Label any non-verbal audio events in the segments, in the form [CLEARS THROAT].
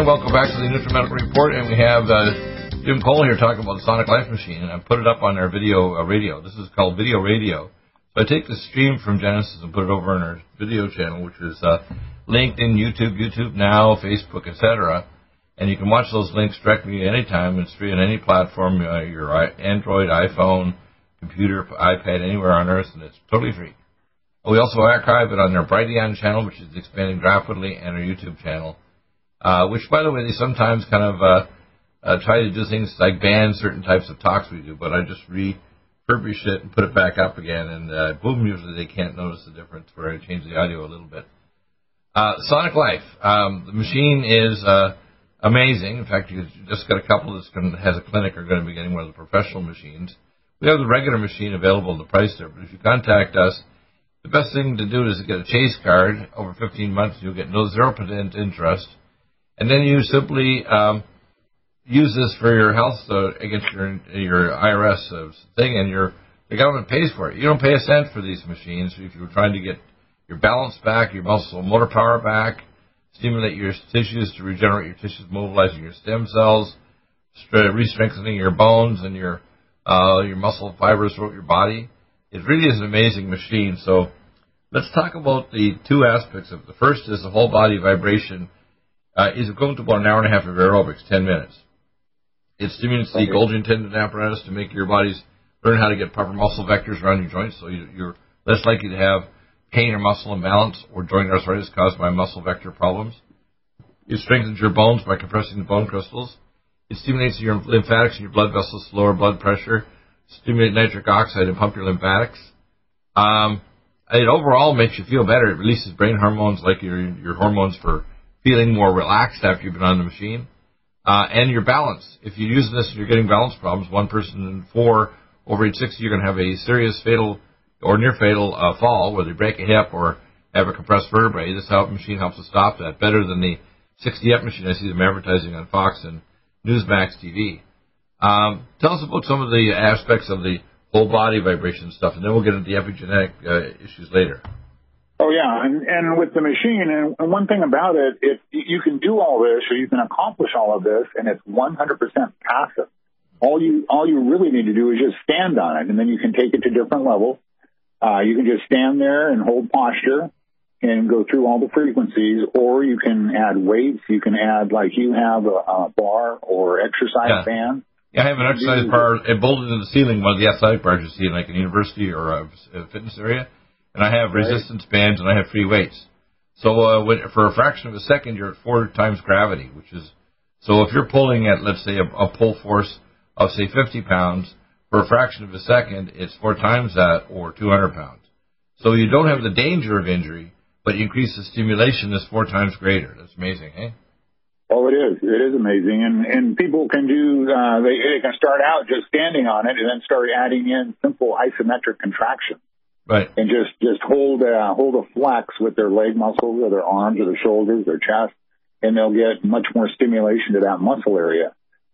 And welcome back to the NutriMedical Report. And we have uh, Jim Cole here talking about the Sonic Life Machine. And I put it up on our video uh, radio. This is called Video Radio. So I take the stream from Genesis and put it over on our video channel, which is uh, linked in YouTube, YouTube Now, Facebook, etc. And you can watch those links directly anytime. It's free on any platform, uh, your Android, iPhone, computer, iPad, anywhere on Earth, and it's totally free. We also archive it on our Brighteon channel, which is expanding rapidly, and our YouTube channel. Uh, which, by the way, they sometimes kind of uh, uh, try to do things like ban certain types of talks we do, but I just refurbish it and put it back up again, and uh, boom, usually they can't notice the difference where I change the audio a little bit. Uh, Sonic Life, um, the machine is uh, amazing. In fact, you just got a couple that has a clinic are going to be getting one of the professional machines. We have the regular machine available at the price there, but if you contact us, the best thing to do is to get a Chase card. Over 15 months, you'll get no 0% interest and then you simply um, use this for your health uh, against your your IRS thing, and your the government pays for it. You don't pay a cent for these machines if you're trying to get your balance back, your muscle motor power back, stimulate your tissues to regenerate your tissues, mobilizing your stem cells, re-strengthening your bones and your uh, your muscle fibers throughout your body. It really is an amazing machine. So let's talk about the two aspects of it. The first is the whole body vibration uh, is equivalent to about an hour and a half of aerobics, 10 minutes. It stimulates the Golgi tendon apparatus to make your bodies learn how to get proper muscle vectors around your joints, so you, you're less likely to have pain or muscle imbalance or joint arthritis caused by muscle vector problems. It strengthens your bones by compressing the bone crystals. It stimulates your lymphatics and your blood vessels to lower blood pressure, stimulate nitric oxide and pump your lymphatics. Um, it overall makes you feel better. It releases brain hormones like your your hormones for feeling more relaxed after you've been on the machine. Uh, and your balance. If you use this and you're getting balance problems, one person in four over age 60, you're going to have a serious fatal or near fatal uh, fall, whether you break a hip or have a compressed vertebrae. This help machine helps to stop that better than the 60F machine I see them advertising on Fox and Newsmax TV. Um, tell us about some of the aspects of the whole body vibration stuff, and then we'll get into the epigenetic uh, issues later. Oh yeah, and and with the machine, and, and one thing about it, if you can do all this, or you can accomplish all of this, and it's 100% passive. All you all you really need to do is just stand on it, and then you can take it to different levels. Uh, you can just stand there and hold posture and go through all the frequencies, or you can add weights. You can add like you have a, a bar or exercise yeah. band. Yeah, I have an exercise bar it bolted to the ceiling, one of the athletic bars you see in like a university or a, a fitness area and I have resistance bands and I have free weights. So uh, when, for a fraction of a second, you're at four times gravity, which is so if you're pulling at let's say a, a pull force of say 50 pounds for a fraction of a second, it's four times that or 200 pounds. So you don't have the danger of injury, but you increase the stimulation is four times greater. That's amazing, eh? Oh, it is. It is amazing, and and people can do. Uh, they, they can start out just standing on it, and then start adding in simple isometric contractions. Right. And just just hold uh, hold a flex with their leg muscles or their arms or their shoulders, their chest, and they'll get much more stimulation to that muscle area.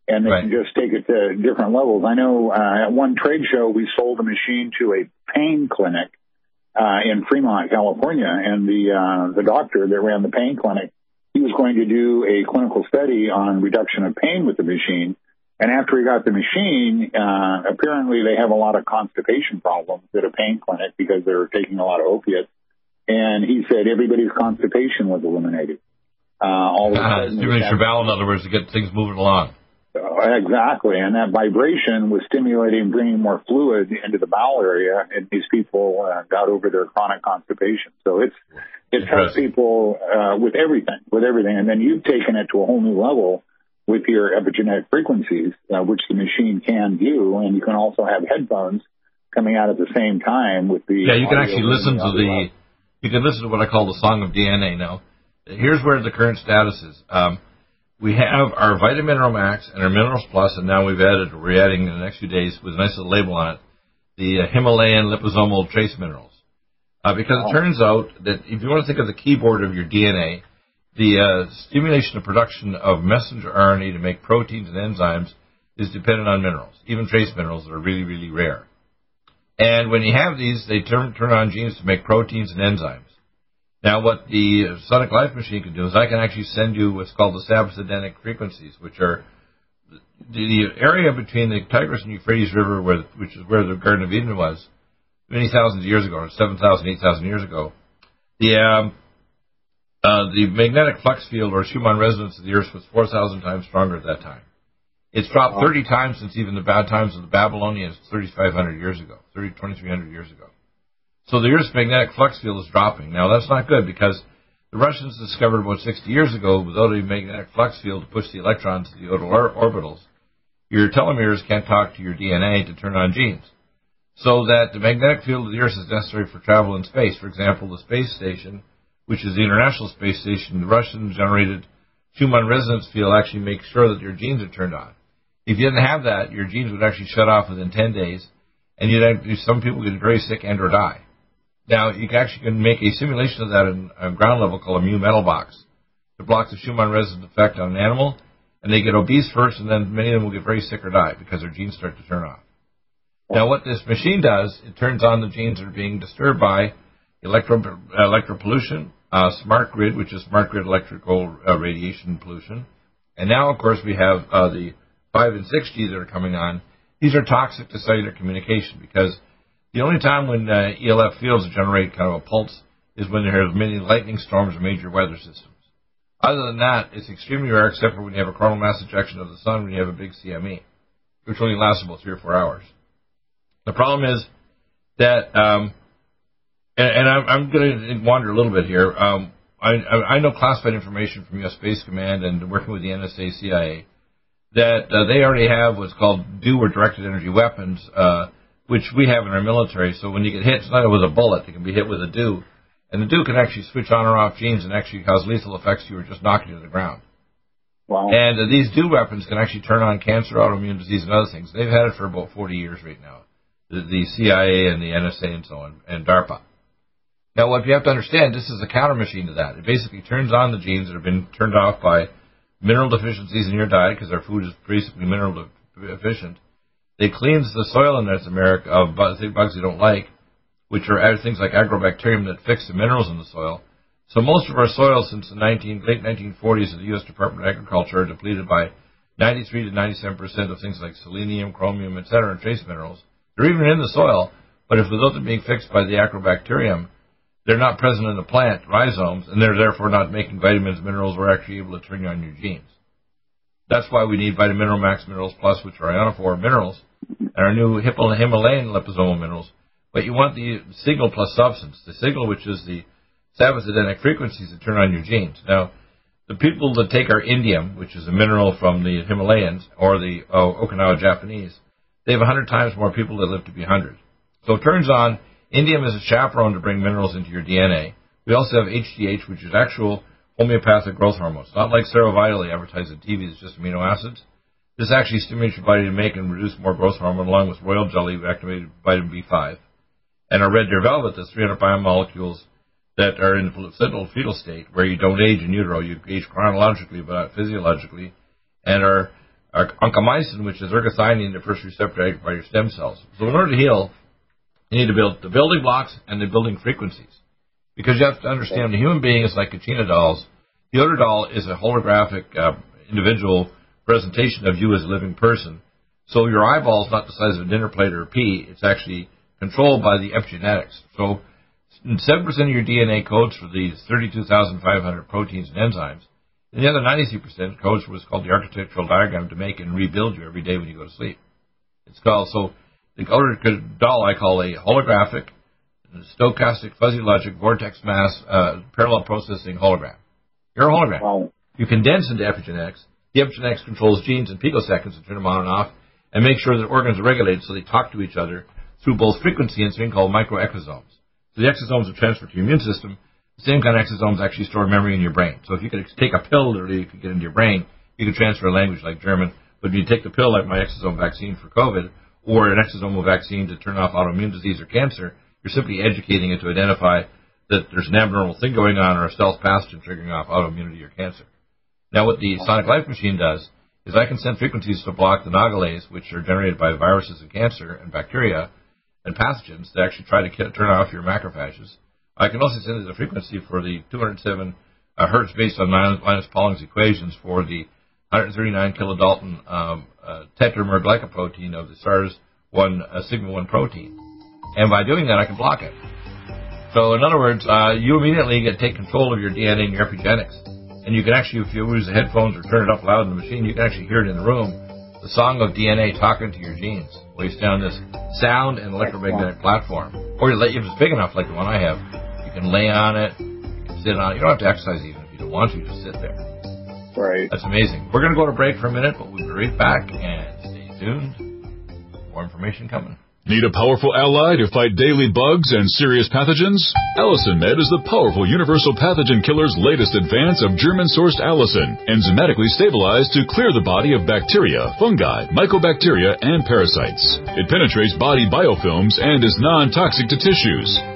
And they right. can just take it to different levels. I know uh, at one trade show we sold a machine to a pain clinic uh, in Fremont, California, and the uh, the doctor that ran the pain clinic, he was going to do a clinical study on reduction of pain with the machine. And after he got the machine, uh, apparently they have a lot of constipation problems at a pain clinic because they're taking a lot of opiates. And he said everybody's constipation was eliminated. Uh, all of a uh, sudden, stimulates your bowel, in other words, to get things moving along. Exactly, and that vibration was stimulating, bringing more fluid into the bowel area, and these people uh, got over their chronic constipation. So it's it's helped people uh, with everything, with everything, and then you've taken it to a whole new level with your epigenetic frequencies, uh, which the machine can do, and you can also have headphones coming out at the same time with the. Yeah, you can actually listen to the you can listen to what I call the Song of DNA. Now, here's where the current status is. Um, we have our Vitamin Mineral Max and our Minerals Plus, and now we've added, we're adding in the next few days with a nice little label on it, the uh, Himalayan liposomal trace minerals. Uh, because it turns out that if you want to think of the keyboard of your DNA, the uh, stimulation of production of messenger RNA to make proteins and enzymes is dependent on minerals, even trace minerals that are really, really rare. And when you have these, they turn, turn on genes to make proteins and enzymes. Now, what the Sonic Life Machine can do is I can actually send you what's called the sabbathidenic frequencies, which are the, the area between the Tigris and Euphrates River, where, which is where the Garden of Eden was, many thousands of years ago, or 7,000, 8,000 years ago. The um, uh, the magnetic flux field or Schumann resonance of the Earth was 4,000 times stronger at that time. It's dropped 30 times since even the bad times of the Babylonians 3,500 years ago, 30, 2,300 years ago. So the Earth's magnetic flux field is dropping. Now that's not good because the Russians discovered about 60 years ago without a magnetic flux field to push the electrons to the orbitals, your telomeres can't talk to your DNA to turn on genes. So that the magnetic field of the Earth is necessary for travel in space. For example, the space station which is the International Space Station, the Russian generated Schumann resonance field actually makes sure that your genes are turned on. If you didn't have that, your genes would actually shut off within 10 days, and you'd have, some people get very sick and or die. Now, you can actually can make a simulation of that in a ground level called a mu metal box to block the Schumann resonance effect on an animal, and they get obese first, and then many of them will get very sick or die because their genes start to turn off. Now, what this machine does, it turns on the genes that are being disturbed by electro, electro pollution, uh, smart grid, which is smart grid electrical uh, radiation pollution. And now, of course, we have uh, the 5 and 6G that are coming on. These are toxic to cellular communication because the only time when uh, ELF fields generate kind of a pulse is when there's many lightning storms or major weather systems. Other than that, it's extremely rare except for when you have a coronal mass ejection of the sun when you have a big CME, which only lasts about three or four hours. The problem is that um, and, and I'm, I'm going to wander a little bit here. Um, I, I know classified information from U.S. Space Command and working with the NSA, CIA, that uh, they already have what's called DEW or directed energy weapons, uh, which we have in our military. So when you get hit, it's not with a bullet; it can be hit with a DEW, and the DEW can actually switch on or off genes and actually cause lethal effects you or just knock you to the ground. Wow. And uh, these DEW weapons can actually turn on cancer, autoimmune disease, and other things. They've had it for about 40 years right now. The, the CIA and the NSA and so on, and DARPA. Now, what you have to understand, this is a counter machine to that. It basically turns on the genes that have been turned off by mineral deficiencies in your diet because our food is basically mineral deficient. It cleans the soil in North America of bugs you don't like, which are things like agrobacterium that fix the minerals in the soil. So most of our soil since the 19, late 1940s of the U.S. Department of Agriculture are depleted by 93 to 97 percent of things like selenium, chromium, etc., and trace minerals. They're even in the soil, but if without them being fixed by the agrobacterium, they're not present in the plant rhizomes, and they're therefore not making vitamins, minerals, or actually able to turn on your genes. That's why we need Vitamin Mineral Max Minerals Plus, which are ionophore minerals, and our new Himalayan liposomal minerals. But you want the signal plus substance, the signal which is the sabbathidenic frequencies that turn on your genes. Now, the people that take our indium, which is a mineral from the Himalayas, or the uh, Okinawa Japanese, they have 100 times more people that live to be 100. So it turns on Indium is a chaperone to bring minerals into your DNA. We also have HGH, which is actual homeopathic growth hormones. Not like SeroVital advertised on TV, it's just amino acids. This actually stimulates your body to make and produce more growth hormone along with royal jelly, activated vitamin B5. And our red deer velvet, the 300 biomolecules that are in the fetal state, where you don't age in utero, you age chronologically but not physiologically. And our, our oncomycin, which is ergothioneine, the first receptor by your stem cells. So in order to heal, you need to build the building blocks and the building frequencies. Because you have to understand the human being is like Kachina dolls. The other doll is a holographic uh, individual presentation of you as a living person. So your eyeball is not the size of a dinner plate or a pea. It's actually controlled by the epigenetics. So 7% of your DNA codes for these 32,500 proteins and enzymes. And the other 93% codes for what's called the architectural diagram to make and rebuild you every day when you go to sleep. It's called, so the color doll I call a holographic, stochastic, fuzzy logic, vortex mass, uh, parallel processing hologram. You're a hologram. Wow. You condense into epigenetics. The epigenetics controls genes in picoseconds and turn them on and off, and make sure that organs are regulated so they talk to each other through both frequency and something called microexosomes. So the exosomes are transferred to your immune system. The same kind of exosomes actually store memory in your brain. So if you could take a pill, literally, you could get into your brain, you could transfer a language like German. But if you take the pill, like my exosome vaccine for COVID, or an exosomal vaccine to turn off autoimmune disease or cancer, you're simply educating it to identify that there's an abnormal thing going on or a stealth pathogen triggering off autoimmunity or cancer. Now, what the Sonic Life Machine does is I can send frequencies to block the nagalase, which are generated by viruses and cancer and bacteria and pathogens that actually try to turn off your macrophages. I can also send it a frequency for the 207 uh, hertz based on Linus Pauling's equations for the 139 kilodalton um, uh, tetramer glycoprotein of the SARS-1 uh, sigma 1 protein. And by doing that, I can block it. So, in other words, uh, you immediately get take control of your DNA and your epigenetics. And you can actually, if you use the headphones or turn it up loud in the machine, you can actually hear it in the room. The song of DNA talking to your genes. Stay on this sound and electromagnetic platform. Or you let, if it's big enough, like the one I have, you can lay on it, you can sit on it. You don't have to exercise even if you don't want to, just sit there. Right. That's amazing. We're going to go to break for a minute, but we'll be right back and stay tuned. More information coming. Need a powerful ally to fight daily bugs and serious pathogens? Allicin Med is the powerful universal pathogen killer's latest advance of German-sourced allicin, enzymatically stabilized to clear the body of bacteria, fungi, mycobacteria, and parasites. It penetrates body biofilms and is non-toxic to tissues.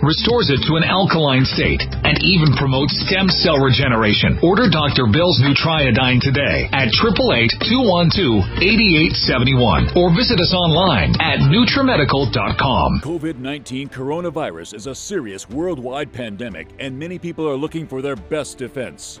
restores it to an alkaline state, and even promotes stem cell regeneration. Order Dr. Bill's Nutriodine today at 888-212-8871 or visit us online at NutriMedical.com. COVID-19 19 coronavirus is a serious worldwide pandemic, and many people are looking for their best defense.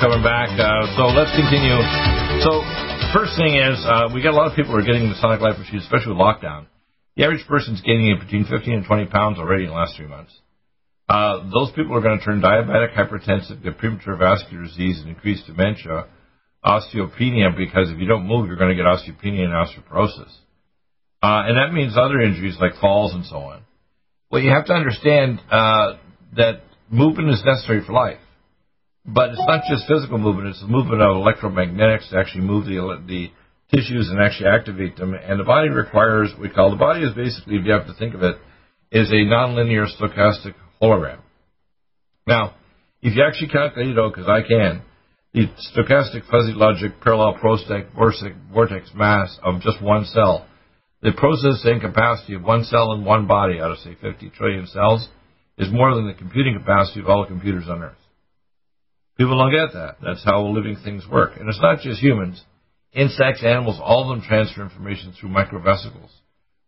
coming back. Uh, so let's continue. So first thing is uh, we got a lot of people who are getting the Sonic Life machine, especially with lockdown. The average person's gaining between 15 and 20 pounds already in the last three months. Uh, those people are going to turn diabetic, hypertensive, get premature vascular disease, and increased dementia, osteopenia, because if you don't move, you're going to get osteopenia and osteoporosis. Uh, and that means other injuries like falls and so on. Well, you have to understand uh, that movement is necessary for life. But it's not just physical movement, it's the movement of electromagnetics to actually move the, the tissues and actually activate them. And the body requires, we call the body is basically, if you have to think of it, is a nonlinear stochastic hologram. Now, if you actually calculate it oh, out, because I can, the stochastic fuzzy logic parallel vortex mass of just one cell, the processing capacity of one cell in one body out of, say, 50 trillion cells is more than the computing capacity of all the computers on Earth. People don't get that. That's how living things work. And it's not just humans. Insects, animals, all of them transfer information through microvesicles,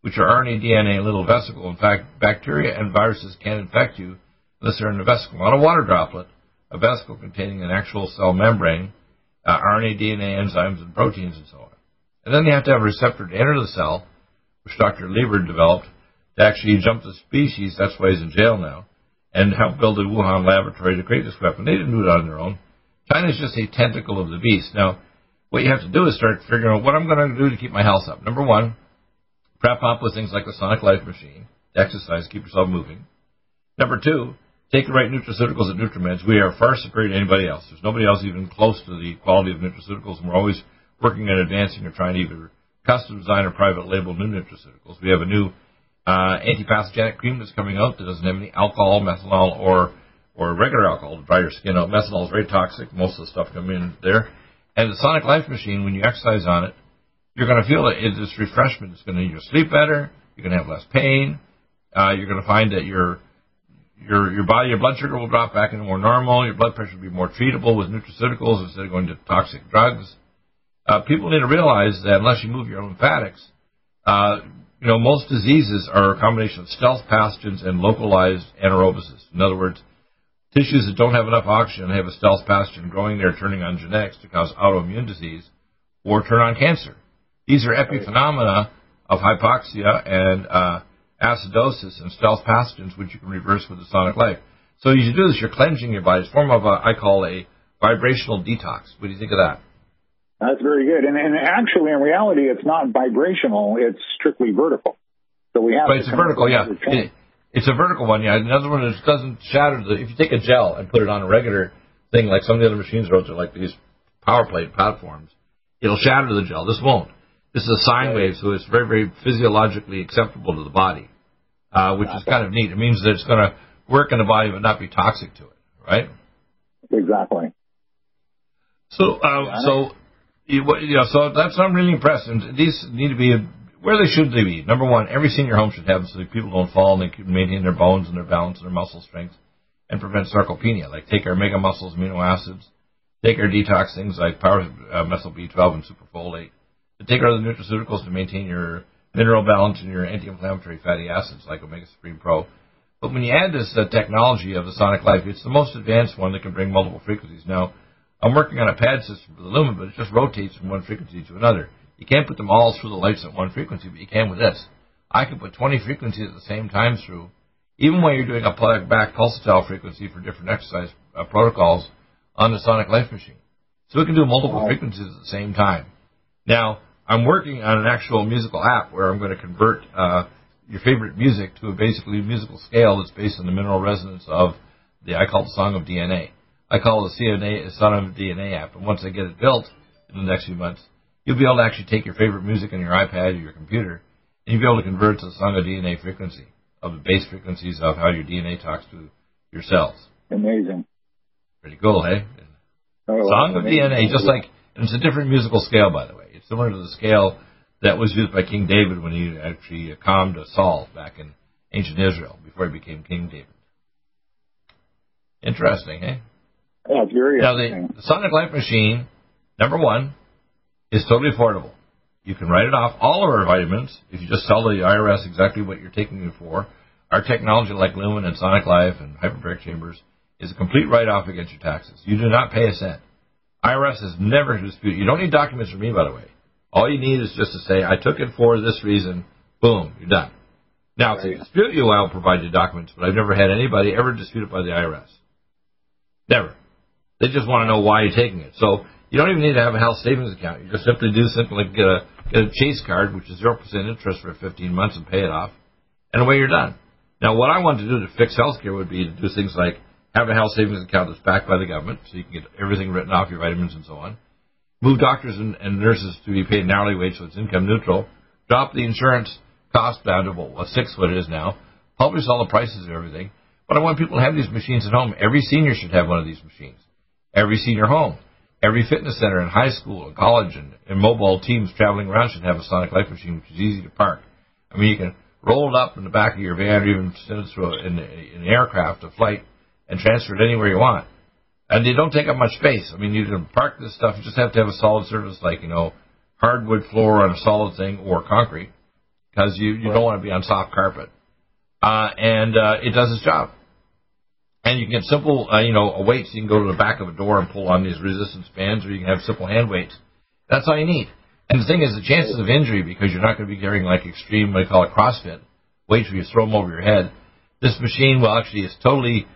which are RNA, DNA, little vesicle. In fact, bacteria and viruses can't infect you unless they're in a vesicle, not a water droplet, a vesicle containing an actual cell membrane, uh, RNA, DNA, enzymes, and proteins, and so on. And then you have to have a receptor to enter the cell, which Dr. Lieber developed to actually jump the species. That's why he's in jail now and helped build the Wuhan laboratory to create this weapon. They didn't do it on their own. China is just a tentacle of the beast. Now, what you have to do is start figuring out what I'm going to do to keep my health up. Number one, prep up with things like the Sonic Life Machine, exercise, keep yourself moving. Number two, take the right nutraceuticals and NutriMeds. We are far superior to anybody else. There's nobody else even close to the quality of nutraceuticals, and we're always working on advancing or trying to either custom design or private label new nutraceuticals. We have a new uh, antipathogenic cream that's coming out that doesn't have any alcohol, methanol, or or regular alcohol to dry your skin out. Methanol is very toxic. Most of the stuff coming in there. And the Sonic Life Machine, when you exercise on it, you're going to feel that it's refreshment. It's going to you sleep better. You're going to have less pain. Uh, you're going to find that your your your body, your blood sugar will drop back into more normal. Your blood pressure will be more treatable with nutraceuticals instead of going to toxic drugs. Uh, people need to realize that unless you move your lymphatics, uh, you know, most diseases are a combination of stealth pathogens and localized anaerobiasis. In other words, tissues that don't have enough oxygen have a stealth pathogen growing there, turning on genetics to cause autoimmune disease or turn on cancer. These are epiphenomena of hypoxia and uh, acidosis and stealth pathogens, which you can reverse with the sonic life. So you do this, you're cleansing your body. It's a form of a, I call a vibrational detox. What do you think of that? That's very good. And, and actually, in reality, it's not vibrational; it's strictly vertical. So we have. But it's a vertical, yeah. It, it's a vertical one, yeah. Another one that doesn't shatter the. If you take a gel and put it on a regular thing, like some of the other machines are like these power plate platforms, it'll shatter the gel. This won't. This is a sine wave, so it's very, very physiologically acceptable to the body, uh, which is kind of neat. It means that it's going to work in the body but not be toxic to it, right? Exactly. So, uh, so you, know, so that's I'm really impressed. And these need to be where they should they be. Number one, every senior home should have them so that people don't fall and they can maintain their bones and their balance and their muscle strength and prevent sarcopenia. Like take our mega muscles amino acids, take our detox things like power uh, methyl B12 and superfolate, to take our other nutraceuticals to maintain your mineral balance and your anti-inflammatory fatty acids like Omega Supreme Pro. But when you add this uh, technology of the Sonic Life, it's the most advanced one that can bring multiple frequencies. Now, I'm working on a pad system for the Lumen, but it just rotates from one frequency to another. You can't put them all through the lights at one frequency, but you can with this. I can put 20 frequencies at the same time through, even when you're doing a plug back pulsatile frequency for different exercise uh, protocols on the Sonic Life machine. So we can do multiple frequencies at the same time. Now, I'm working on an actual musical app where I'm going to convert uh, your favorite music to a basically musical scale that's based on the mineral resonance of the I call the Song of DNA. I call it the CNA Song of DNA app. And once I get it built in the next few months, you'll be able to actually take your favorite music on your iPad or your computer, and you'll be able to convert it to the Song of DNA frequency of the base frequencies of how your DNA talks to your cells. Amazing. Pretty cool, hey? Oh, Song of DNA, just like, and it's a different musical scale, by the way. It's similar to the scale that was used by King David when he actually calmed Saul back in ancient Israel before he became King David. Interesting, eh? Yeah, it's very now the, the Sonic Life machine, number one, is totally affordable. You can write it off all of our vitamins if you just tell the IRS exactly what you're taking it for. Our technology, like Lumen and Sonic Life and hyperbaric chambers, is a complete write-off against your taxes. You do not pay a cent. IRS has never disputed. You don't need documents from me, by the way. All you need is just to say, I took it for this reason. Boom, you're done. Now, if they dispute you, I'll provide you documents, but I've never had anybody ever disputed by the IRS. Never. They just want to know why you're taking it. So you don't even need to have a health savings account. You just simply do simply get a get a Chase card, which is zero percent interest for 15 months, and pay it off, and away you're done. Now, what I want to do to fix healthcare would be to do things like have a health savings account that's backed by the government, so you can get everything written off, your vitamins and so on. Move doctors and, and nurses to be paid an hourly wage so it's income neutral. Drop the insurance cost down to what, a sixth what it is now. Publish all the prices of everything. But I want people to have these machines at home. Every senior should have one of these machines. Every senior home. Every fitness center in high school and college and, and mobile teams traveling around should have a Sonic Life machine, which is easy to park. I mean, you can roll it up in the back of your van or even send it through a, in, in an aircraft, a flight, and transfer it anywhere you want. And they don't take up much space. I mean, you can park this stuff. You just have to have a solid surface like, you know, hardwood floor on a solid thing or concrete because you, you right. don't want to be on soft carpet. Uh, and uh, it does its job. And you can get simple, uh, you know, weights. You can go to the back of a door and pull on these resistance bands, or you can have simple hand weights. That's all you need. And the thing is, the chances of injury, because you're not going to be carrying like extreme, what they call it CrossFit, weights where you throw them over your head. This machine, well, actually, is totally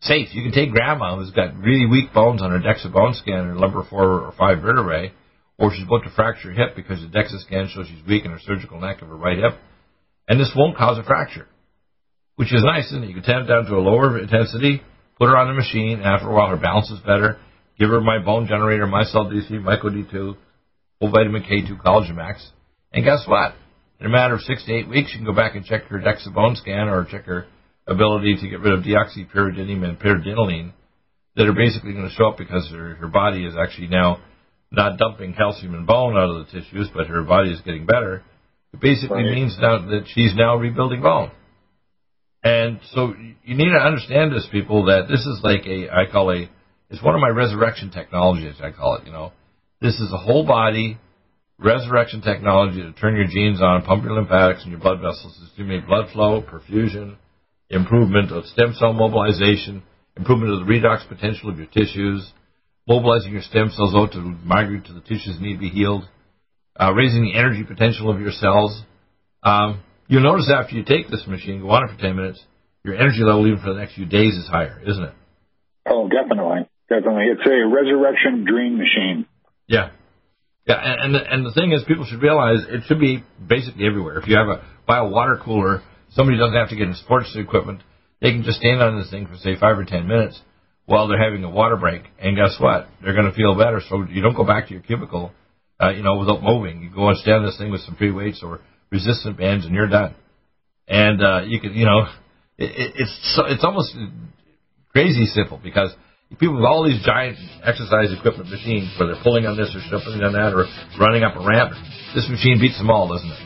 safe. You can take grandma who's got really weak bones on her DEXA bone scan, her lumbar four or five vertebrae, or she's about to fracture her hip because the DEXA scan shows she's weak in her surgical neck of her right hip, and this won't cause a fracture which is nice, isn't it? You can tap it down to a lower intensity, put her on the machine, and after a while her balance is better. Give her my bone generator, my cell DC, Myco D2, full vitamin K2, collagen max, and guess what? In a matter of six to eight weeks, you can go back and check her DEXA bone scan or check her ability to get rid of deoxypyridinium and pyridinoline that are basically going to show up because her, her body is actually now not dumping calcium and bone out of the tissues, but her body is getting better. It basically right. means now that she's now rebuilding bone. And so you need to understand this, people, that this is like a, I call a, it's one of my resurrection technologies, I call it, you know. This is a whole body resurrection technology to turn your genes on, pump your lymphatics and your blood vessels to stimulate blood flow, perfusion, improvement of stem cell mobilization, improvement of the redox potential of your tissues, mobilizing your stem cells out to migrate to the tissues that need to be healed, uh, raising the energy potential of your cells. Um, You'll notice after you take this machine, go on it for 10 minutes, your energy level even for the next few days is higher, isn't it? Oh, definitely. Definitely. It's a resurrection dream machine. Yeah. Yeah, and, and the, and the thing is, people should realize it should be basically everywhere. If you have a buy a water cooler, somebody doesn't have to get in sports equipment. They can just stand on this thing for say five or ten minutes while they're having a water break, and guess what? They're going to feel better. So you don't go back to your cubicle, uh, you know, without moving. You go and stand on this thing with some free weights or resistant bands, and you're done. And uh, you can, you know, it, it, it's so, it's almost crazy simple because people with all these giant exercise equipment machines, where they're pulling on this or jumping on that or running up a ramp, this machine beats them all, doesn't it?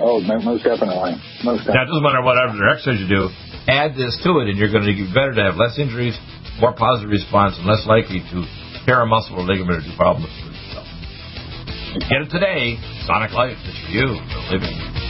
Oh, most definitely. Most definitely. Now, it doesn't matter what other exercise you do. Add this to it, and you're going to get better to have less injuries, more positive response, and less likely to tear a muscle or ligament or do problems. Get it today. Sonic Life is for you for living.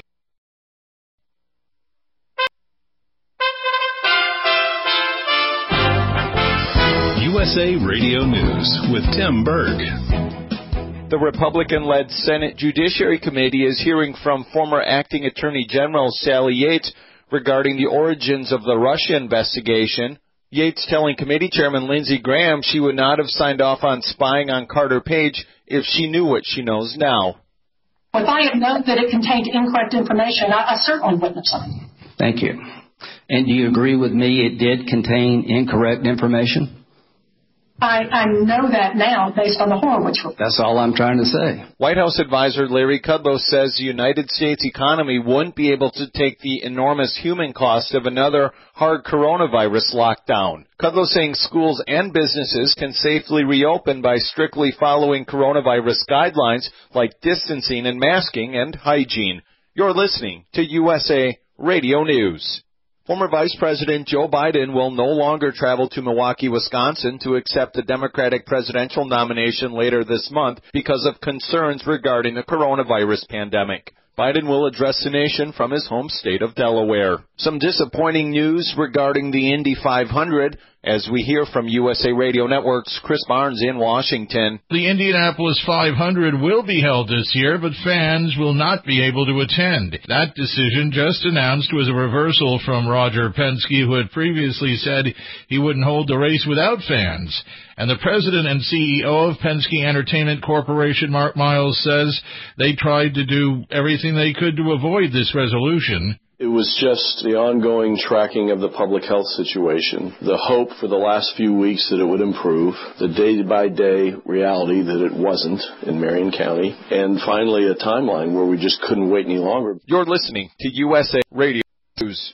USA Radio News with Tim Berg. The Republican led Senate Judiciary Committee is hearing from former acting Attorney General Sally Yates regarding the origins of the Russia investigation. Yates telling committee chairman Lindsey Graham she would not have signed off on spying on Carter Page if she knew what she knows now. If I had known that it contained incorrect information, I, I certainly wouldn't have signed. Thank you. And do you agree with me it did contain incorrect information? I, I know that now based on the Horowitz report. That's all I'm trying to say. White House advisor Larry Kudlow says the United States economy wouldn't be able to take the enormous human cost of another hard coronavirus lockdown. Kudlow saying schools and businesses can safely reopen by strictly following coronavirus guidelines like distancing and masking and hygiene. You're listening to USA Radio News. Former Vice President Joe Biden will no longer travel to Milwaukee, Wisconsin to accept the Democratic presidential nomination later this month because of concerns regarding the coronavirus pandemic. Biden will address the nation from his home state of Delaware. Some disappointing news regarding the Indy 500 as we hear from USA Radio Network's Chris Barnes in Washington. The Indianapolis 500 will be held this year, but fans will not be able to attend. That decision just announced was a reversal from Roger Penske, who had previously said he wouldn't hold the race without fans. And the president and CEO of Penske Entertainment Corporation, Mark Miles, says they tried to do everything they could to avoid this resolution. It was just the ongoing tracking of the public health situation, the hope for the last few weeks that it would improve, the day by day reality that it wasn't in Marion County, and finally a timeline where we just couldn't wait any longer. You're listening to USA Radio News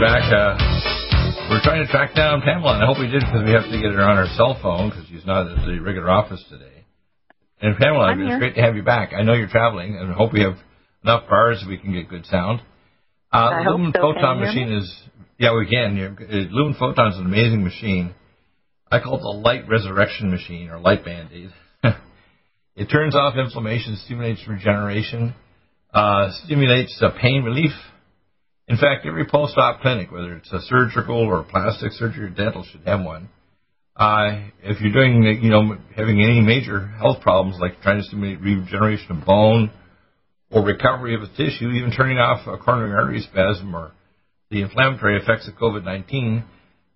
Back. Uh, we're trying to track down Pamela, and I hope we did because we have to get her on her cell phone because she's not at the regular office today. And Pamela, I'm it's here. great to have you back. I know you're traveling, and I hope we have enough bars so we can get good sound. Uh, hope Lumen so. Photon machine is yeah, we can. Uh, Lumen Photon is an amazing machine. I call it the light resurrection machine or light band aid. [LAUGHS] it turns off inflammation, stimulates regeneration, uh, stimulates uh, pain relief. In fact, every post-op clinic, whether it's a surgical or plastic surgery or dental, should have one. Uh, if you're doing, you know, having any major health problems like trying to stimulate regeneration of bone or recovery of a tissue, even turning off a coronary artery spasm or the inflammatory effects of COVID-19,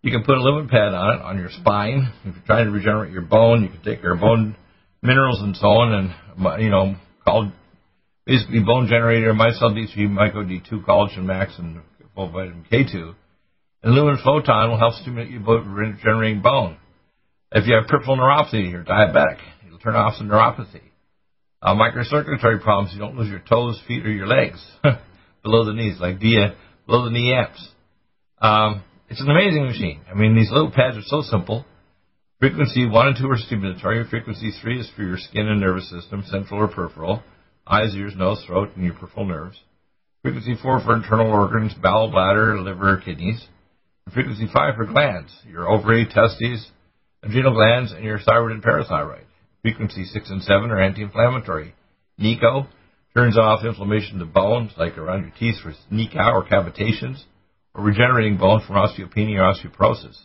you can put a lumen pad on it on your spine. If you're trying to regenerate your bone, you can take your bone minerals and so on, and you know, called basically bone generator, mycel D3, myco D2, collagen max, and full vitamin K2. And lumen photon will help stimulate bone, regenerating bone. If you have peripheral neuropathy, you're diabetic, it'll turn off the neuropathy. Uh, microcirculatory problems, you don't lose your toes, feet, or your legs [LAUGHS] below the knees, like below the knee apps. Um, it's an amazing machine. I mean, these little pads are so simple. Frequency 1 and 2 are stimulatory. Frequency 3 is for your skin and nervous system, central or peripheral, eyes, ears, nose, throat, and your peripheral nerves. Frequency 4 for internal organs, bowel, bladder, liver, kidneys. And frequency 5 for glands, your ovary, testes, adrenal glands, and your thyroid and parathyroid. Frequency 6 and 7 are anti-inflammatory. NICO turns off inflammation the bones, like around your teeth for NICO or cavitations, or regenerating bone from osteopenia or osteoporosis.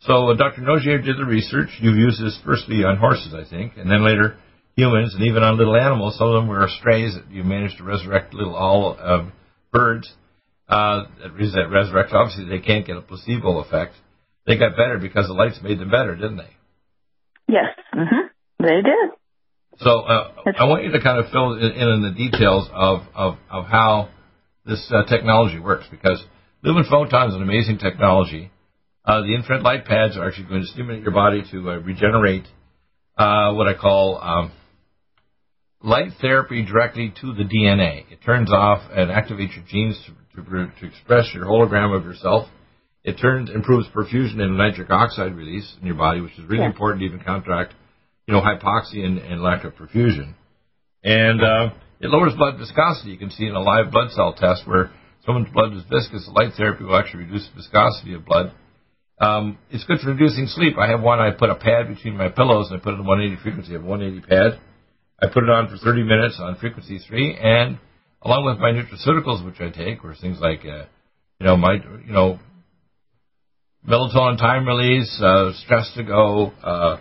So uh, Dr. Nogier did the research. You've used this firstly on horses, I think, and then later humans, and even on little animals. Some of them were strays that you managed to resurrect little all uh, birds uh, that, res- that resurrect. Obviously, they can't get a placebo effect. They got better because the lights made them better, didn't they? Yes. hmm They did. So uh, I want you to kind of fill in, in the details of, of, of how this uh, technology works because Lumen Photon is an amazing technology. Uh, the infrared light pads are actually going to stimulate your body to uh, regenerate uh, what I call um, light therapy directly to the DNA. It turns off and activates your genes to, to, to express your hologram of yourself. It turns improves perfusion and nitric oxide release in your body, which is really yeah. important to even counteract, you know, hypoxia and, and lack of perfusion. And uh, it lowers blood viscosity. You can see in a live blood cell test where someone's blood is viscous, the light therapy will actually reduce the viscosity of blood. Um, it's good for reducing sleep. I have one. I put a pad between my pillows and I put it in 180 frequency. I have 180 pad I put it on for 30 minutes on frequency three, and along with my nutraceuticals, which I take, or things like, uh, you know, my, you know, melatonin time release, uh, stress to go, uh,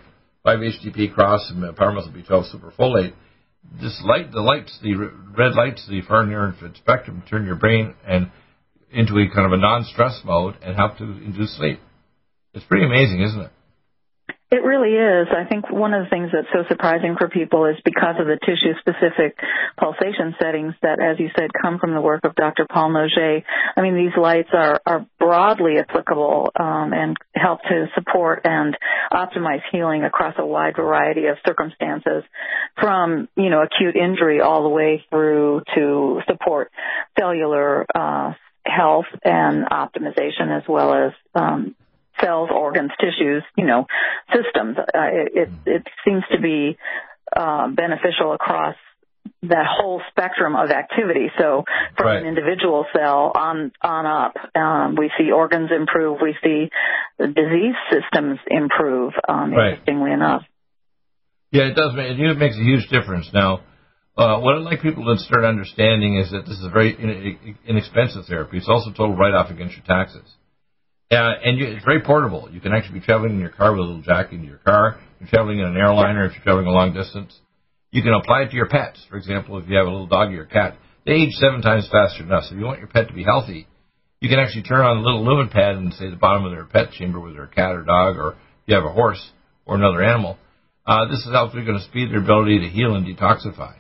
5-HTP cross, and power muscle B12 super folate. This light, the lights, the red lights, the far near infrared spectrum, turn your brain and into a kind of a non-stress mode and help to induce sleep. It's pretty amazing, isn't it? It really is. I think one of the things that's so surprising for people is because of the tissue specific pulsation settings that, as you said, come from the work of Dr. Paul Nogier. I mean, these lights are, are broadly applicable um, and help to support and optimize healing across a wide variety of circumstances from, you know, acute injury all the way through to support cellular uh, health and optimization as well as um, cells, organs, tissues, you know, systems. Uh, it, seems to be uh, beneficial across that whole spectrum of activity. So from right. an individual cell on on up, um, we see organs improve, we see disease systems improve. Um, right. Interestingly enough. Yeah, it does. It makes a huge difference. Now, uh, what I'd like people to start understanding is that this is a very inexpensive therapy. It's also total write-off against your taxes. Uh, and you, it's very portable. You can actually be traveling in your car with a little jack in your car. You're traveling in an airliner if you're traveling a long distance. You can apply it to your pets. For example, if you have a little dog or cat, they age seven times faster than us. If you want your pet to be healthy, you can actually turn on a little lumen pad and say the bottom of their pet chamber, whether a cat or dog, or if you have a horse or another animal. Uh, this is actually going to speed their ability to heal and detoxify.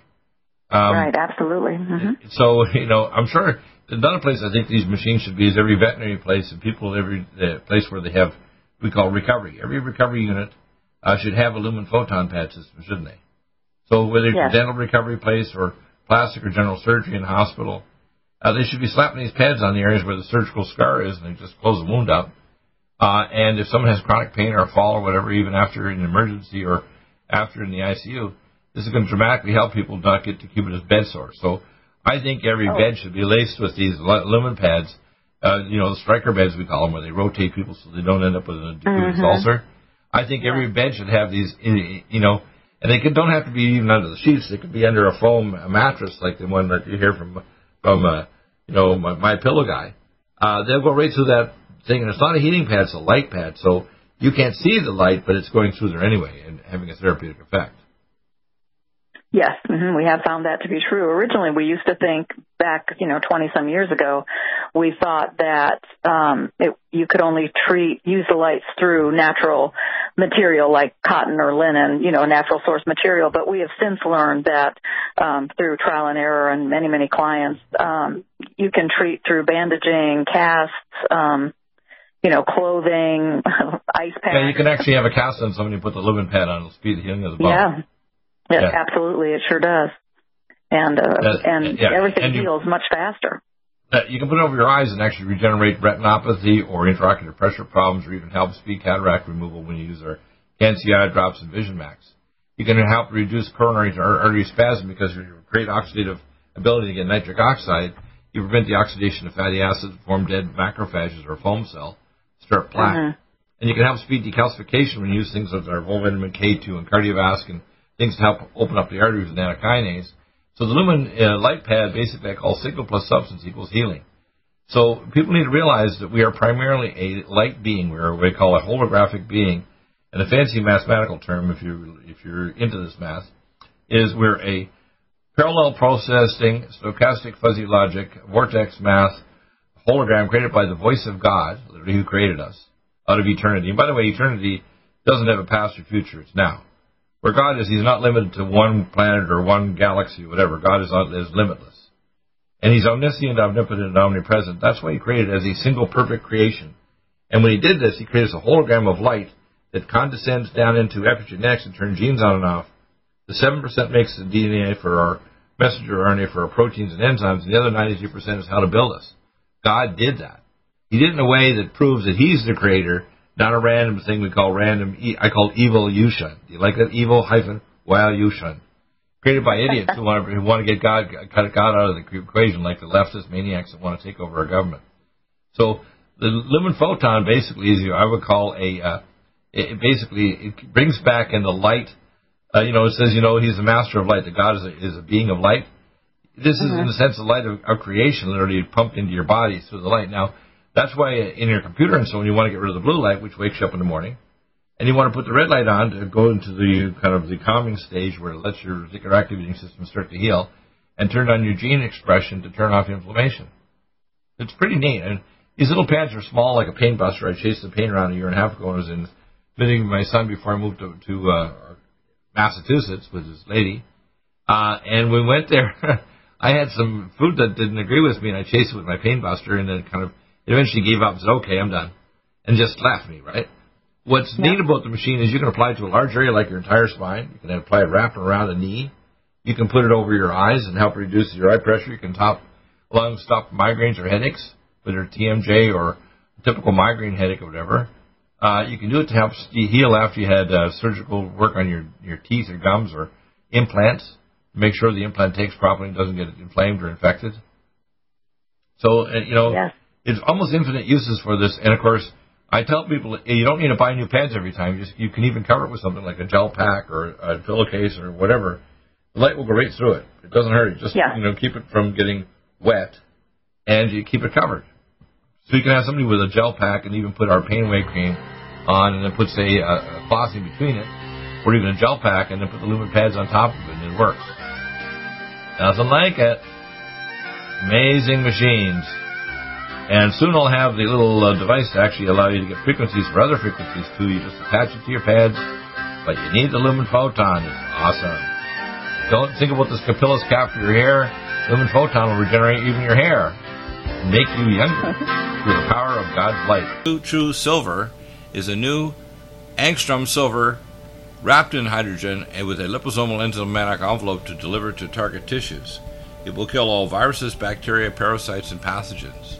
Um, right, absolutely. Mm-hmm. So, [LAUGHS] you know, I'm sure another place I think these machines should be is every veterinary place and people every uh, place where they have we call recovery. Every recovery unit uh, should have a lumen photon pad system, shouldn't they? So whether it's yes. a dental recovery place or plastic or general surgery in hospital, uh, they should be slapping these pads on the areas where the surgical scar is, and they just close the wound up. Uh, and if someone has chronic pain or a fall or whatever, even after an emergency or after in the ICU, this is going to dramatically help people not get to keep it as bed sore. So I think every oh. bed should be laced with these lumen pads. Uh, you know, the Stryker beds we call them, where they rotate people so they don't end up with a diffuse mm-hmm. ulcer. I think every bed should have these, you know, and they can, don't have to be even under the sheets. They could be under a foam mattress like the one that you hear from from uh, you know my, my pillow guy. Uh, they'll go right through that thing, and it's not a heating pad; it's a light pad. So you can't see the light, but it's going through there anyway and having a therapeutic effect. Yes, mm-hmm. we have found that to be true. Originally, we used to think back, you know, 20 some years ago, we thought that um, it, you could only treat, use the lights through natural material like cotton or linen, you know, natural source material. But we have since learned that um, through trial and error and many, many clients, um, you can treat through bandaging, casts, um, you know, clothing, [LAUGHS] ice packs. Yeah, you can actually have a cast on somebody, put the lumen pad on, it'll speed the healing of the bone. Yeah. Yeah, yeah. absolutely, it sure does. And uh, and yeah. everything and heals much faster. Uh, you can put it over your eyes and actually regenerate retinopathy or intraocular pressure problems, or even help speed cataract removal when you use our Can-C eye drops and Vision Max. You can help reduce coronary artery spasm because of your great oxidative ability to get nitric oxide. You prevent the oxidation of fatty acids, form dead macrophages or foam cell, start plaque. Mm-hmm. And you can help speed decalcification when you use things like our vitamin K2 and cardiovascular things to help open up the arteries with nattokinase. So the lumen uh, light pad, basically, I call signal plus substance equals healing. So people need to realize that we are primarily a light being. We're what we call a holographic being. And a fancy mathematical term, if you if you're into this math, is we're a parallel processing, stochastic fuzzy logic, vortex math hologram created by the voice of God, literally who created us, out of eternity. And by the way, eternity doesn't have a past or future; it's now. Where God is, He's not limited to one planet or one galaxy, or whatever. God is, is limitless. And He's omniscient, omnipotent, and omnipresent. That's why He created as a single perfect creation. And when he did this, he created a hologram of light that condescends down into epigenetics and turns genes on and off. The 7% makes the DNA for our messenger RNA for our proteins and enzymes, and the other 92% is how to build us. God did that. He did it in a way that proves that He's the creator, not a random thing we call random, I call evolution. Do you like that? Evil hyphen, evolution. Created by idiots who want, to, who want to get God, God out of the equation, like the leftist maniacs that want to take over our government. So the lumen photon basically is, I would call a, uh, it basically it brings back in the light uh, you know, it says, you know, he's the master of light, that God is a, is a being of light. This is, in the sense, the light of, of creation, literally pumped into your body through the light. Now, that's why in your computer and so on, you want to get rid of the blue light, which wakes you up in the morning, and you want to put the red light on to go into the kind of the calming stage where it lets your reticular activating system start to heal, and turn on your gene expression to turn off inflammation. It's pretty neat. And these little pads are small, like a paint buster. I chased the paint around a year and a half ago. I was in visiting my son before I moved to, to uh, Massachusetts with his lady, uh, and we went there. [LAUGHS] I had some food that didn't agree with me, and I chased it with my pain buster, and then kind of eventually gave up and said, "Okay, I'm done," and just left me. Right. What's yeah. neat about the machine is you can apply it to a large area like your entire spine. You can apply it wrapped around a knee. You can put it over your eyes and help reduce your eye pressure. You can top along stop migraines or headaches, whether TMJ or a typical migraine headache or whatever. Uh, you can do it to help heal after you had uh, surgical work on your, your teeth or gums or implants. Make sure the implant takes properly and doesn't get inflamed or infected. So, uh, you know, yes. It's almost infinite uses for this. And of course, I tell people eh, you don't need to buy new pads every time. You, just, you can even cover it with something like a gel pack or a pillowcase or whatever. The light will go right through it. It doesn't hurt. Just yeah. you know, keep it from getting wet, and you keep it covered. So you can have somebody with a gel pack and even put our pain away cream on and then put, say, a, a cloth in between it, or even a gel pack, and then put the lumen pads on top of it, and it works. Doesn't like it. Amazing machines. And soon I'll have the little uh, device to actually allow you to get frequencies for other frequencies too. You just attach it to your pads, but you need the lumen photon. It's awesome. Don't think about this capillus cap for your hair. Lumen photon will regenerate even your hair make you younger [LAUGHS] through the power of God's light. True, true silver is a new angstrom silver wrapped in hydrogen and with a liposomal enzymatic envelope to deliver to target tissues. It will kill all viruses, bacteria, parasites, and pathogens.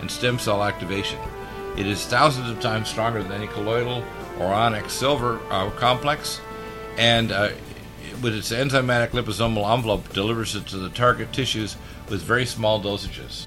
and stem cell activation. It is thousands of times stronger than any colloidal or onyx silver uh, complex, and uh, with its enzymatic liposomal envelope delivers it to the target tissues with very small dosages.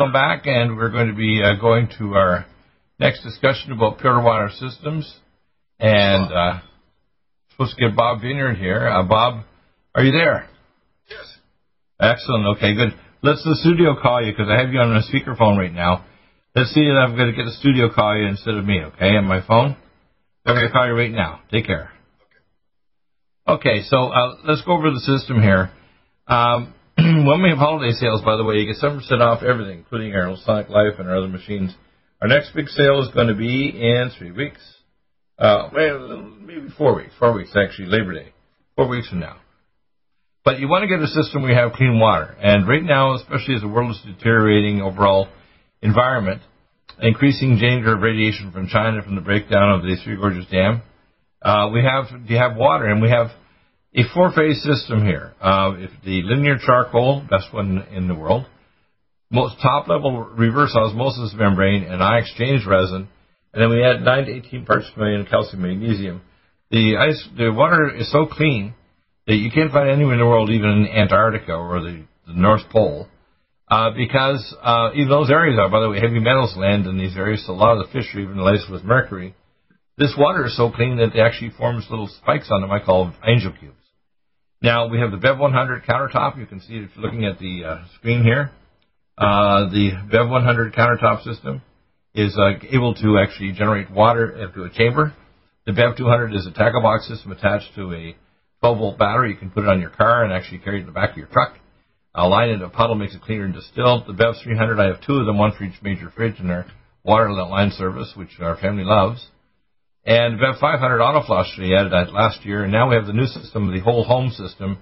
Welcome back, and we're going to be uh, going to our next discussion about pure water systems. And uh, supposed to get Bob Vineyard here. Uh, Bob, are you there? Yes. Excellent. Okay, good. Let's the studio call you because I have you on a speakerphone right now. Let's see if I'm going to get the studio call you instead of me. Okay, on my phone. I'm going to call you right now. Take care. Okay. Okay, so uh, let's go over the system here. Um, [CLEARS THROAT] when we have holiday sales, by the way, you get 7% off everything, including our Sonic Life and our other machines. Our next big sale is going to be in three weeks. Uh, well, maybe four weeks. Four weeks, actually, Labor Day. Four weeks from now. But you want to get a system where you have clean water. And right now, especially as the world is deteriorating overall environment, increasing danger of radiation from China from the breakdown of the Three Gorges Dam, uh, we have to have water, and we have a four-phase system here. Uh, if the linear charcoal, best one in the world, most top-level reverse osmosis membrane and ion exchange resin, and then we add 9 to 18 parts per million calcium magnesium. The ice, the water is so clean that you can't find anywhere in the world, even in Antarctica or the, the North Pole, uh, because uh, even those areas are, by the way, heavy metals land in these areas, so a lot of the fish are even laced with mercury. This water is so clean that it actually forms little spikes on them I call them angel cubes. Now we have the Bev 100 countertop. You can see it if you're looking at the uh, screen here. Uh, the Bev 100 countertop system is uh, able to actually generate water into a chamber. The Bev 200 is a tackle box system attached to a 12 volt battery. You can put it on your car and actually carry it in the back of your truck. A line in a puddle makes it cleaner and distilled. The Bev 300, I have two of them, one for each major fridge in their water line service, which our family loves. And Bev 500 auto flush we added that last year, and now we have the new system, the whole home system,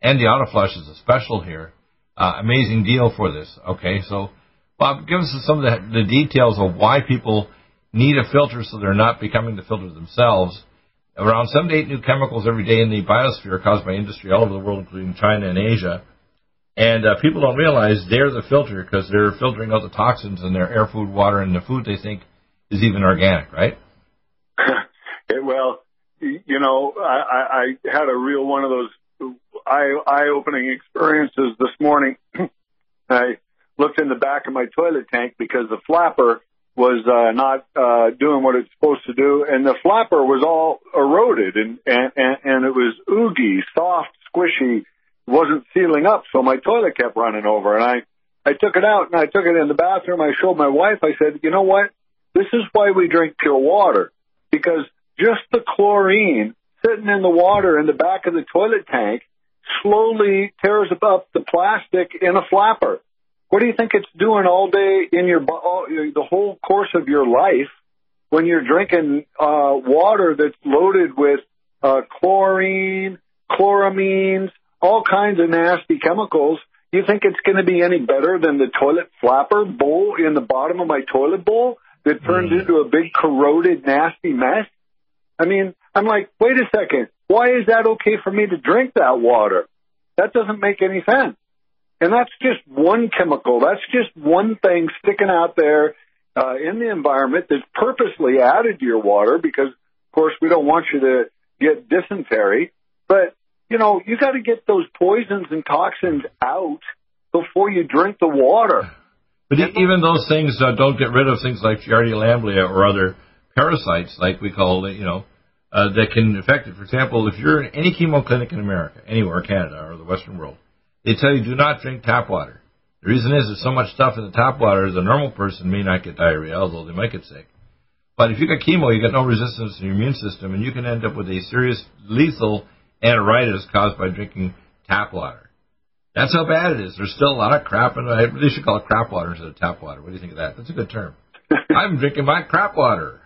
and the auto flush is a special here. Uh, amazing deal for this. Okay, so Bob, give us some of the, the details of why people need a filter so they're not becoming the filter themselves. Around seven to eight new chemicals every day in the biosphere caused by industry all over the world, including China and Asia. And uh, people don't realize they're the filter because they're filtering out the toxins in their air, food, water, and the food they think is even organic, right? Well, you know, I, I had a real one of those eye, eye-opening experiences this morning. [CLEARS THROAT] I looked in the back of my toilet tank because the flapper was uh, not uh, doing what it's supposed to do, and the flapper was all eroded and and and it was oogy, soft, squishy, wasn't sealing up, so my toilet kept running over, and I I took it out and I took it in the bathroom. I showed my wife. I said, you know what? This is why we drink pure water because just the chlorine sitting in the water in the back of the toilet tank slowly tears up the plastic in a flapper. What do you think it's doing all day in your the whole course of your life when you're drinking uh, water that's loaded with uh, chlorine, chloramines, all kinds of nasty chemicals? You think it's going to be any better than the toilet flapper bowl in the bottom of my toilet bowl that turns mm. into a big corroded, nasty mess? I mean, I'm like, wait a second. Why is that okay for me to drink that water? That doesn't make any sense. And that's just one chemical. That's just one thing sticking out there uh, in the environment that's purposely added to your water because, of course, we don't want you to get dysentery. But, you know, you got to get those poisons and toxins out before you drink the water. But even those things uh, don't get rid of things like Giardia lamblia or other parasites, like we call it, you know, uh, that can affect it. For example, if you're in any chemo clinic in America, anywhere, Canada, or the Western world, they tell you do not drink tap water. The reason is there's so much stuff in the tap water, the normal person may not get diarrhea, although they might get sick. But if you get chemo, you get no resistance in your immune system, and you can end up with a serious, lethal enteritis caused by drinking tap water. That's how bad it is. There's still a lot of crap in it. They should call it crap water instead of tap water. What do you think of that? That's a good term. [LAUGHS] I'm drinking my crap water.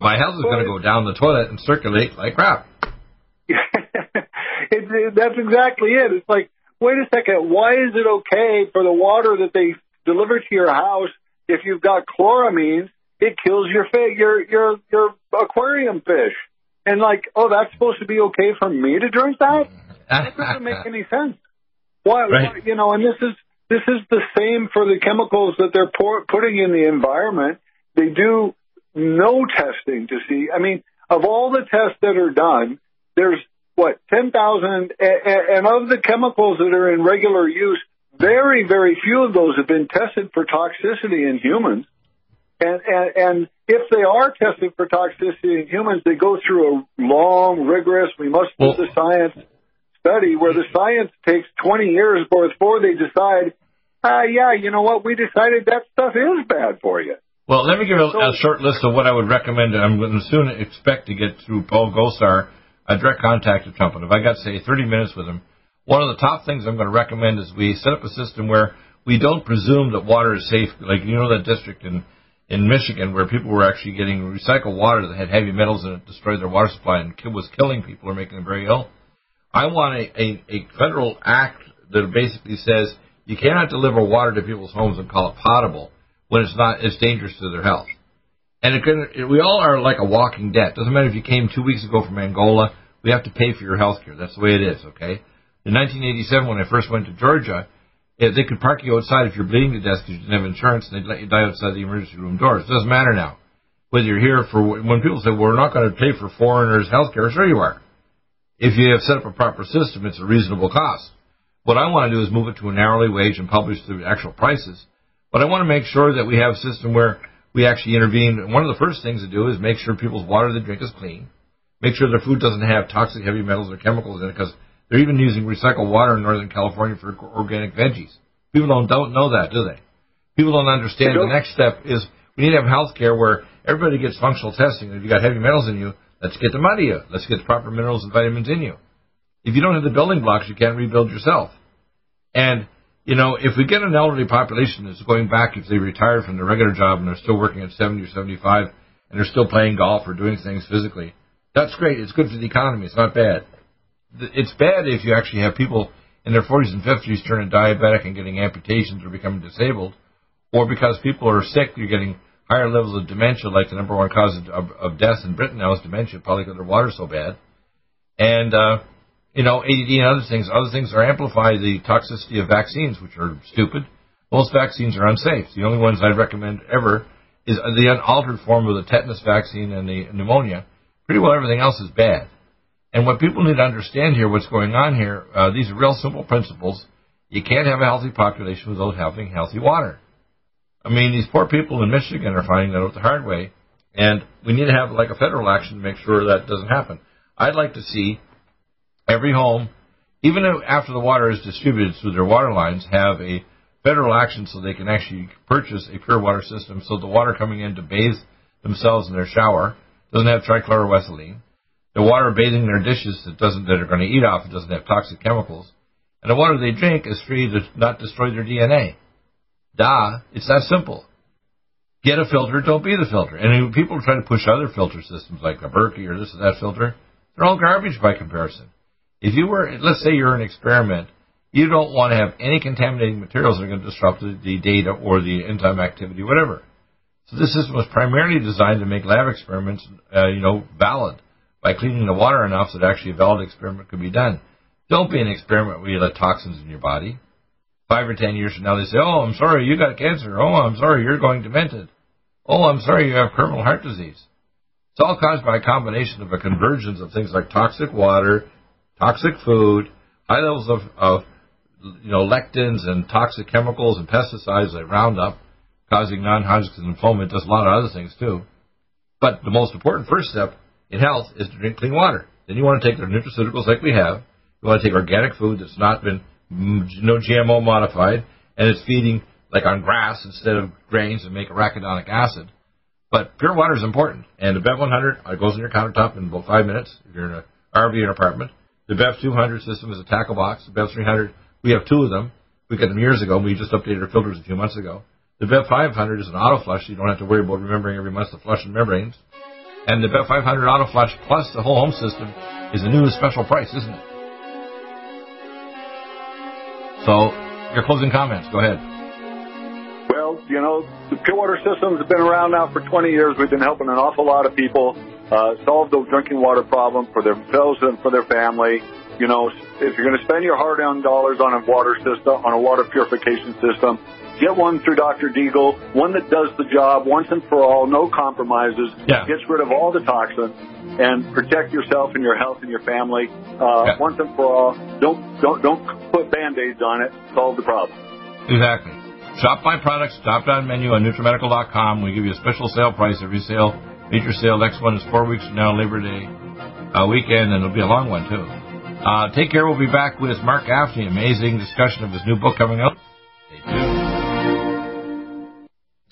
My health is going to go down the toilet and circulate like crap. [LAUGHS] it, that's exactly it. It's like wait a second, why is it okay for the water that they deliver to your house if you've got chloramines, it kills your fish, your your your aquarium fish, and like, oh, that's supposed to be okay for me to drink that? That doesn't make any sense. Why, right. why, you know? And this is this is the same for the chemicals that they're pour, putting in the environment. They do no testing to see. I mean, of all the tests that are done, there's what, 10,000, and of the chemicals that are in regular use, very, very few of those have been tested for toxicity in humans. And, and, and if they are tested for toxicity in humans, they go through a long, rigorous, we must do the science study where the science takes 20 years before they decide, ah, yeah, you know what, we decided that stuff is bad for you. Well, let me give a, so, a short list of what I would recommend. I'm going to soon expect to get through Paul Gosar a direct contact with Trump. And if I got, say, 30 minutes with him, one of the top things I'm going to recommend is we set up a system where we don't presume that water is safe. Like, you know, that district in, in Michigan where people were actually getting recycled water that had heavy metals in it, destroyed their water supply, and was killing people or making them very ill. I want a, a, a federal act that basically says you cannot deliver water to people's homes and call it potable when it's not, it's dangerous to their health. And it can, we all are like a walking debt. Doesn't matter if you came two weeks ago from Angola. We have to pay for your health care. That's the way it is. Okay. In 1987, when I first went to Georgia, eh, they could park you outside if you're bleeding to death because you didn't have insurance, and they'd let you die outside the emergency room doors. It doesn't matter now whether you're here for when people say well, we're not going to pay for foreigners' health care. Sure, you are. If you have set up a proper system, it's a reasonable cost. What I want to do is move it to an hourly wage and publish the actual prices. But I want to make sure that we have a system where we actually intervene. One of the first things to do is make sure people's water they drink is clean. Make sure their food doesn't have toxic heavy metals or chemicals in it because they're even using recycled water in Northern California for organic veggies. People don't, don't know that, do they? People don't understand the next step is we need to have health care where everybody gets functional testing. If you got heavy metals in you, let's get them out of you. Let's get the proper minerals and vitamins in you. If you don't have the building blocks, you can't rebuild yourself. And you know, if we get an elderly population that's going back, if they retired from their regular job and they're still working at 70 or 75 and they're still playing golf or doing things physically, that's great. It's good for the economy. It's not bad. It's bad if you actually have people in their 40s and 50s turning diabetic and getting amputations or becoming disabled, or because people are sick, you're getting higher levels of dementia, like the number one cause of, of death in Britain now is dementia, probably because their water's so bad. And, uh, you know, ADD and other things. Other things are amplify the toxicity of vaccines, which are stupid. Most vaccines are unsafe. The only ones I'd recommend ever is the unaltered form of the tetanus vaccine and the pneumonia. Pretty well everything else is bad. And what people need to understand here, what's going on here, uh, these are real simple principles. You can't have a healthy population without having healthy water. I mean, these poor people in Michigan are finding that out the hard way, and we need to have like a federal action to make sure that doesn't happen. I'd like to see every home, even after the water is distributed through their water lines, have a federal action so they can actually purchase a pure water system so the water coming in to bathe themselves in their shower doesn't have trichloroethylene, the water bathing their dishes that doesn't that are going to eat off it doesn't have toxic chemicals, and the water they drink is free to not destroy their DNA. Da, it's that simple. Get a filter, don't be the filter. And people try to push other filter systems like a Berkey or this or that filter. They're all garbage by comparison. If you were, let's say you're an experiment, you don't want to have any contaminating materials that are going to disrupt the, data or the enzyme activity, whatever. So this system was primarily designed to make lab experiments, uh, you know, valid by cleaning the water enough so that actually a valid experiment could be done. Don't be an experiment where you let toxins in your body. Five or ten years from now, they say, "Oh, I'm sorry, you got cancer. Oh, I'm sorry, you're going demented. Oh, I'm sorry, you have terminal heart disease." It's all caused by a combination of a convergence of things like toxic water, toxic food, high levels of, of you know, lectins and toxic chemicals and pesticides like Roundup, causing non-Hodgkin lymphoma. It does a lot of other things too. But the most important first step in health is to drink clean water. Then you want to take the nutraceuticals like we have. You want to take organic food that's not been mm, no GMO modified and it's feeding like on grass instead of grains and make arachidonic acid. But pure water is important. And the BEV 100 it goes in your countertop in about five minutes if you're in an RV or an apartment. The BEV 200 system is a tackle box. The BEV 300, we have two of them. We got them years ago. We just updated our filters a few months ago. The BEV 500 is an auto flush. So you don't have to worry about remembering every month to flush the membranes. And the BEV 500 auto flush plus the whole home system is a new special price, isn't it? So, your closing comments. Go ahead. Well, you know, the pure water systems have been around now for 20 years. We've been helping an awful lot of people uh, solve the drinking water problem for themselves and for their family. You know, if you're going to spend your hard-earned dollars on a water system, on a water purification system, Get one through Dr. Deagle, one that does the job once and for all, no compromises, yeah. gets rid of all the toxins, and protect yourself and your health and your family uh, yeah. once and for all. Don't don't don't put band-aids on it. Solve the problem. Exactly. Shop my products. Stop down menu on NutriMedical.com. We give you a special sale price every sale. Major sale. Next one is four weeks from now, Labor Day uh, weekend, and it'll be a long one too. Uh, take care. We'll be back with Mark Gaffney. Amazing discussion of his new book coming out.